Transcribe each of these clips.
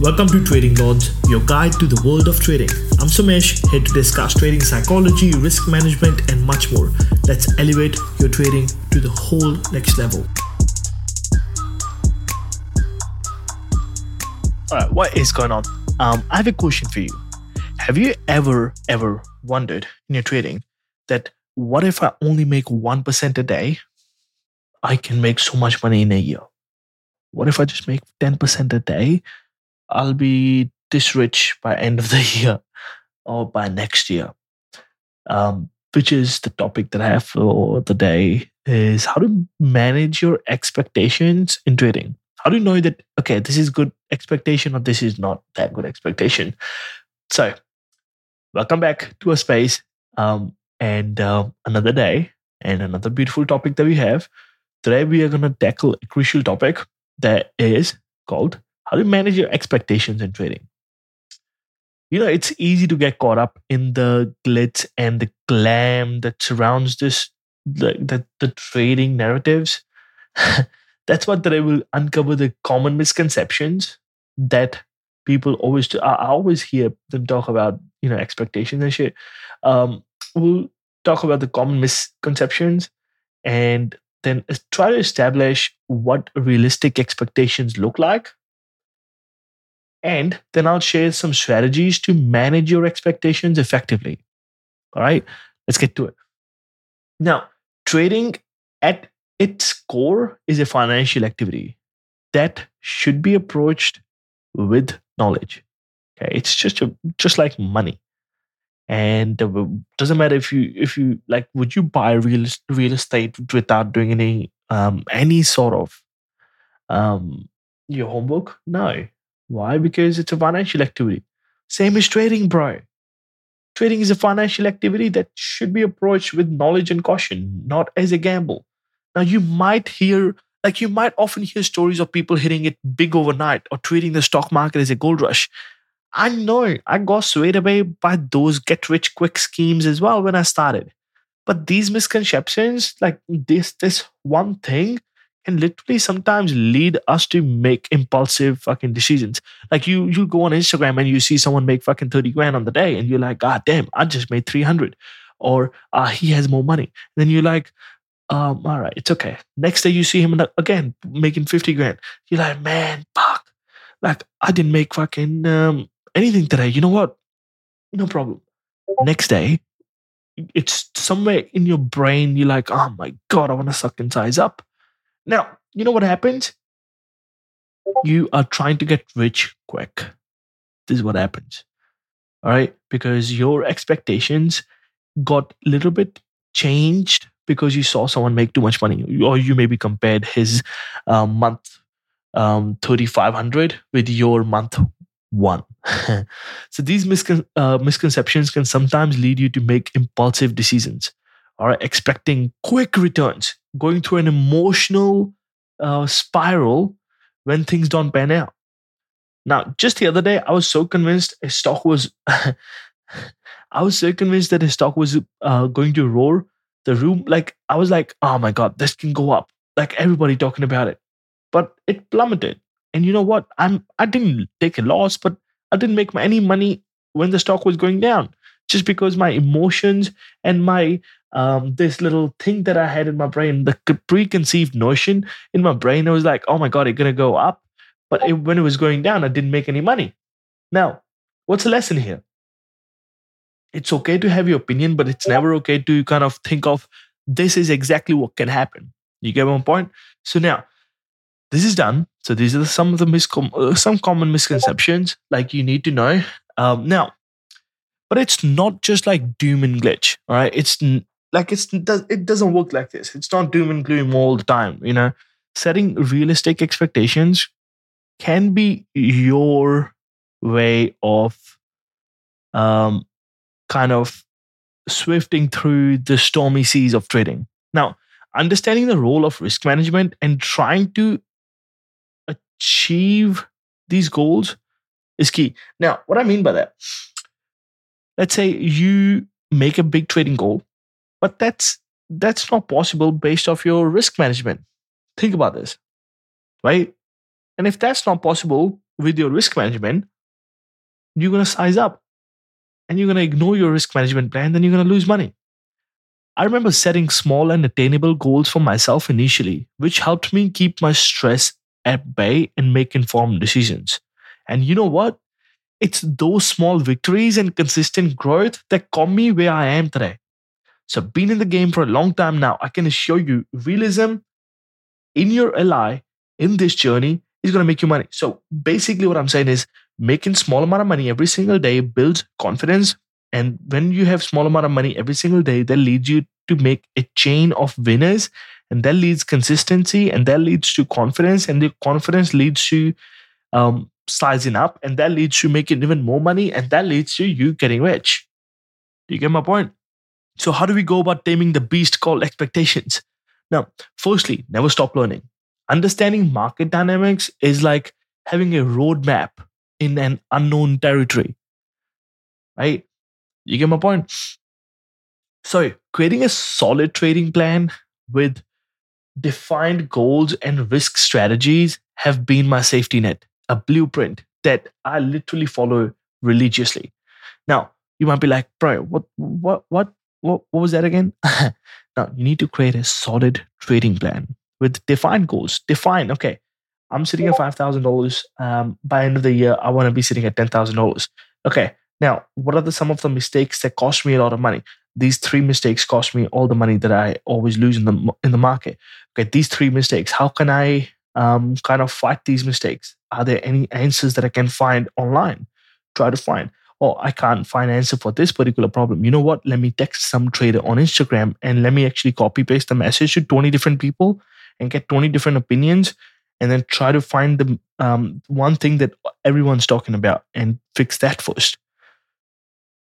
Welcome to Trading Lords, your guide to the world of trading. I'm Sumesh, here to discuss trading psychology, risk management, and much more. Let's elevate your trading to the whole next level. All right, what is going on? Um, I have a question for you. Have you ever, ever wondered in your trading that what if I only make 1% a day? I can make so much money in a year. What if I just make 10% a day? I'll be this rich by end of the year or by next year. Um, which is the topic that I have for the day is how to manage your expectations in trading. How do you know that okay, this is good expectation or this is not that good expectation? So, welcome back to a space um, and uh, another day and another beautiful topic that we have. Today we are going to tackle a crucial topic that is called how do you manage your expectations in trading? You know, it's easy to get caught up in the glitz and the glam that surrounds this, the, the, the trading narratives. That's what that I will uncover the common misconceptions that people always do. I always hear them talk about, you know, expectations and shit. Um, we'll talk about the common misconceptions and then try to establish what realistic expectations look like and then I'll share some strategies to manage your expectations effectively. All right, let's get to it. Now, trading at its core is a financial activity that should be approached with knowledge. Okay, it's just a, just like money, and uh, doesn't matter if you if you like, would you buy real real estate without doing any um any sort of um your homework? No, why? Because it's a financial activity. Same as trading, bro. Trading is a financial activity that should be approached with knowledge and caution, not as a gamble. Now, you might hear, like, you might often hear stories of people hitting it big overnight or treating the stock market as a gold rush. I know I got swayed away by those get rich quick schemes as well when I started. But these misconceptions, like this, this one thing, can literally sometimes lead us to make impulsive fucking decisions. Like you you go on Instagram and you see someone make fucking 30 grand on the day and you're like, God damn, I just made 300. Or uh, he has more money. And then you're like, um, all right, it's okay. Next day you see him again making 50 grand. You're like, man, fuck. Like I didn't make fucking um, anything today. You know what? No problem. Next day, it's somewhere in your brain, you're like, oh my God, I want to suck and size up. Now, you know what happens? You are trying to get rich quick. This is what happens. All right. Because your expectations got a little bit changed because you saw someone make too much money, or you maybe compared his uh, month um, 3500 with your month one. so these miscon- uh, misconceptions can sometimes lead you to make impulsive decisions or expecting quick returns going through an emotional uh, spiral when things don't pan out. Now, just the other day, I was so convinced a stock was, I was so convinced that a stock was uh, going to roar. The room, like, I was like, oh my God, this can go up. Like, everybody talking about it. But it plummeted. And you know what? I'm, I didn't take a loss, but I didn't make any money when the stock was going down just because my emotions and my um, this little thing that I had in my brain, the preconceived notion in my brain, I was like, oh my God, it's going to go up. But it, when it was going down, I didn't make any money. Now, what's the lesson here? It's okay to have your opinion, but it's never okay to kind of think of this is exactly what can happen. You get one point? So now, this is done. So these are some of the miscom- uh, some common misconceptions like you need to know. Um, now, but it's not just like doom and glitch. All right, it's like it's it doesn't work like this. It's not doom and gloom all the time you know? Setting realistic expectations can be your way of um kind of swifting through the stormy seas of trading. Now understanding the role of risk management and trying to achieve these goals is key. Now what i mean by that let's say you make a big trading goal but that's that's not possible based off your risk management. Think about this, right? And if that's not possible with your risk management, you're to size up and you're to ignore your risk management plan, then you're to lose money. I remember setting small and attainable goals for myself initially, which helped me keep my stress at bay and make informed decisions. And you know what? It's those small victories and consistent growth that got me where I am today. So, been in the game for a long time now, I can assure you, realism in your LI in this journey is going to make you money. So, basically, what I'm saying is making small amount of money every single day builds confidence. And when you have small amount of money every single day, that leads you to make a chain of winners, and that leads consistency, and that leads to confidence, and the confidence leads to um, sizing up, and that leads to making even more money, and that leads to you getting rich. Do you get my point? So, how do we go about taming the beast called expectations? Now, firstly, never stop learning. Understanding market dynamics is like having a roadmap in an unknown territory, right? You get my point? So, creating a solid trading plan with defined goals and risk strategies have been my safety net, a blueprint that I literally follow religiously. Now, you might be like, bro, what, what, what what, what was that again? now, you need to create a solid trading plan with defined goals. Define, okay, I'm sitting at $5,000. Um, by end of the year, I want to be sitting at $10,000. Okay, now, what are the, some of the mistakes that cost me a lot of money? These three mistakes cost me all the money that I always lose in the in the market. Okay, these three mistakes. How can I um, kind of fight these mistakes? Are there any answers that I can find online? Try to find oh, I can't find an answer for this particular problem. You know what? Let me text some trader on Instagram and let me actually copy paste the message to 20 different people and get 20 different opinions and then try to find the um, one thing that everyone's talking about and fix that first.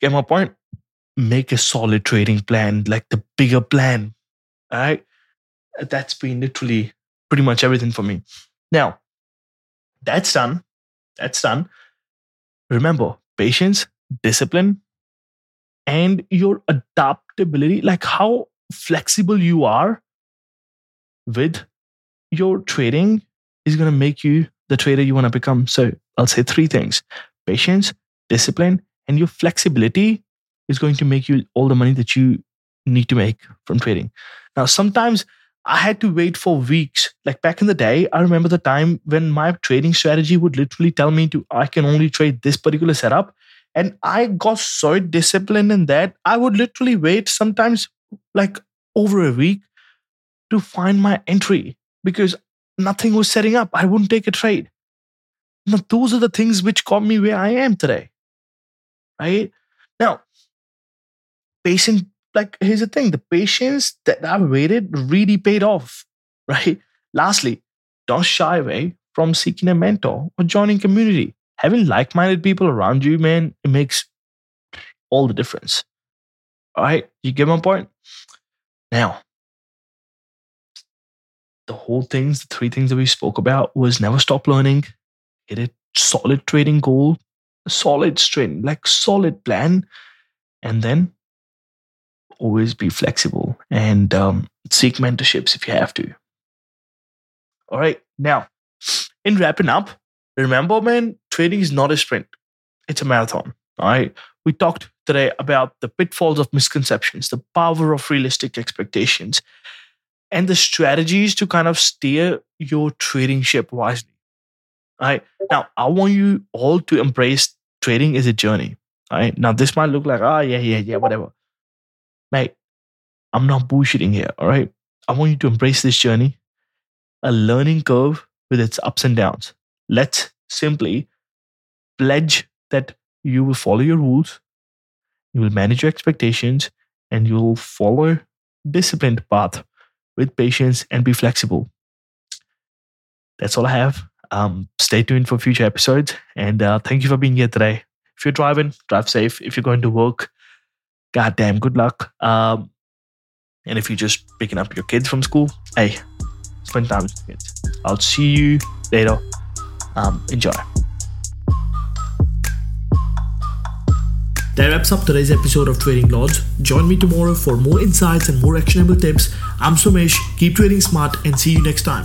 Get my point? Make a solid trading plan, like the bigger plan. All right. That's been literally pretty much everything for me. Now, that's done. That's done. Remember, patience, discipline, and your adaptability, like how flexible you are with your trading, is going to make you the trader you want to become. So I'll say three things patience, discipline, and your flexibility is going to make you all the money that you need to make from trading. Now, sometimes I had to wait for weeks. Like back in the day, I remember the time when my trading strategy would literally tell me to I can only trade this particular setup. And I got so disciplined in that I would literally wait sometimes like over a week to find my entry because nothing was setting up. I wouldn't take a trade. Now, those are the things which got me where I am today. Right? Now, patient like here's the thing the patience that I waited really paid off, right? Lastly, don't shy away from seeking a mentor or joining community. Having like-minded people around you, man, it makes all the difference. All right, you get my point? Now, the whole things, the three things that we spoke about was never stop learning, hit a solid trading goal, a solid trading, like solid plan, and then always be flexible and um, seek mentorships if you have to. All right. Now, in wrapping up, remember, man, trading is not a sprint, it's a marathon. All right. We talked today about the pitfalls of misconceptions, the power of realistic expectations, and the strategies to kind of steer your trading ship wisely. All right. Now, I want you all to embrace trading as a journey. All right. Now, this might look like, oh, yeah, yeah, yeah, whatever mate, I'm not bullshitting here. All right. I want you to embrace this journey, a learning curve with its ups and downs. Let's simply pledge that you will follow your rules, you will manage your expectations, and you will follow disciplined path with patience and be flexible. That's all I have. Um, stay tuned for future episodes, and uh, thank you for being here today. If you're driving, drive safe. If you're going to work, goddamn good luck. Um, and if you're just picking up your kids from school, hey, spend time with kids. I'll see you later. Um, enjoy. That wraps up today's episode of Trading Lords. Join me tomorrow for more insights and more actionable tips. I'm Sumesh. Keep trading smart and see you next time.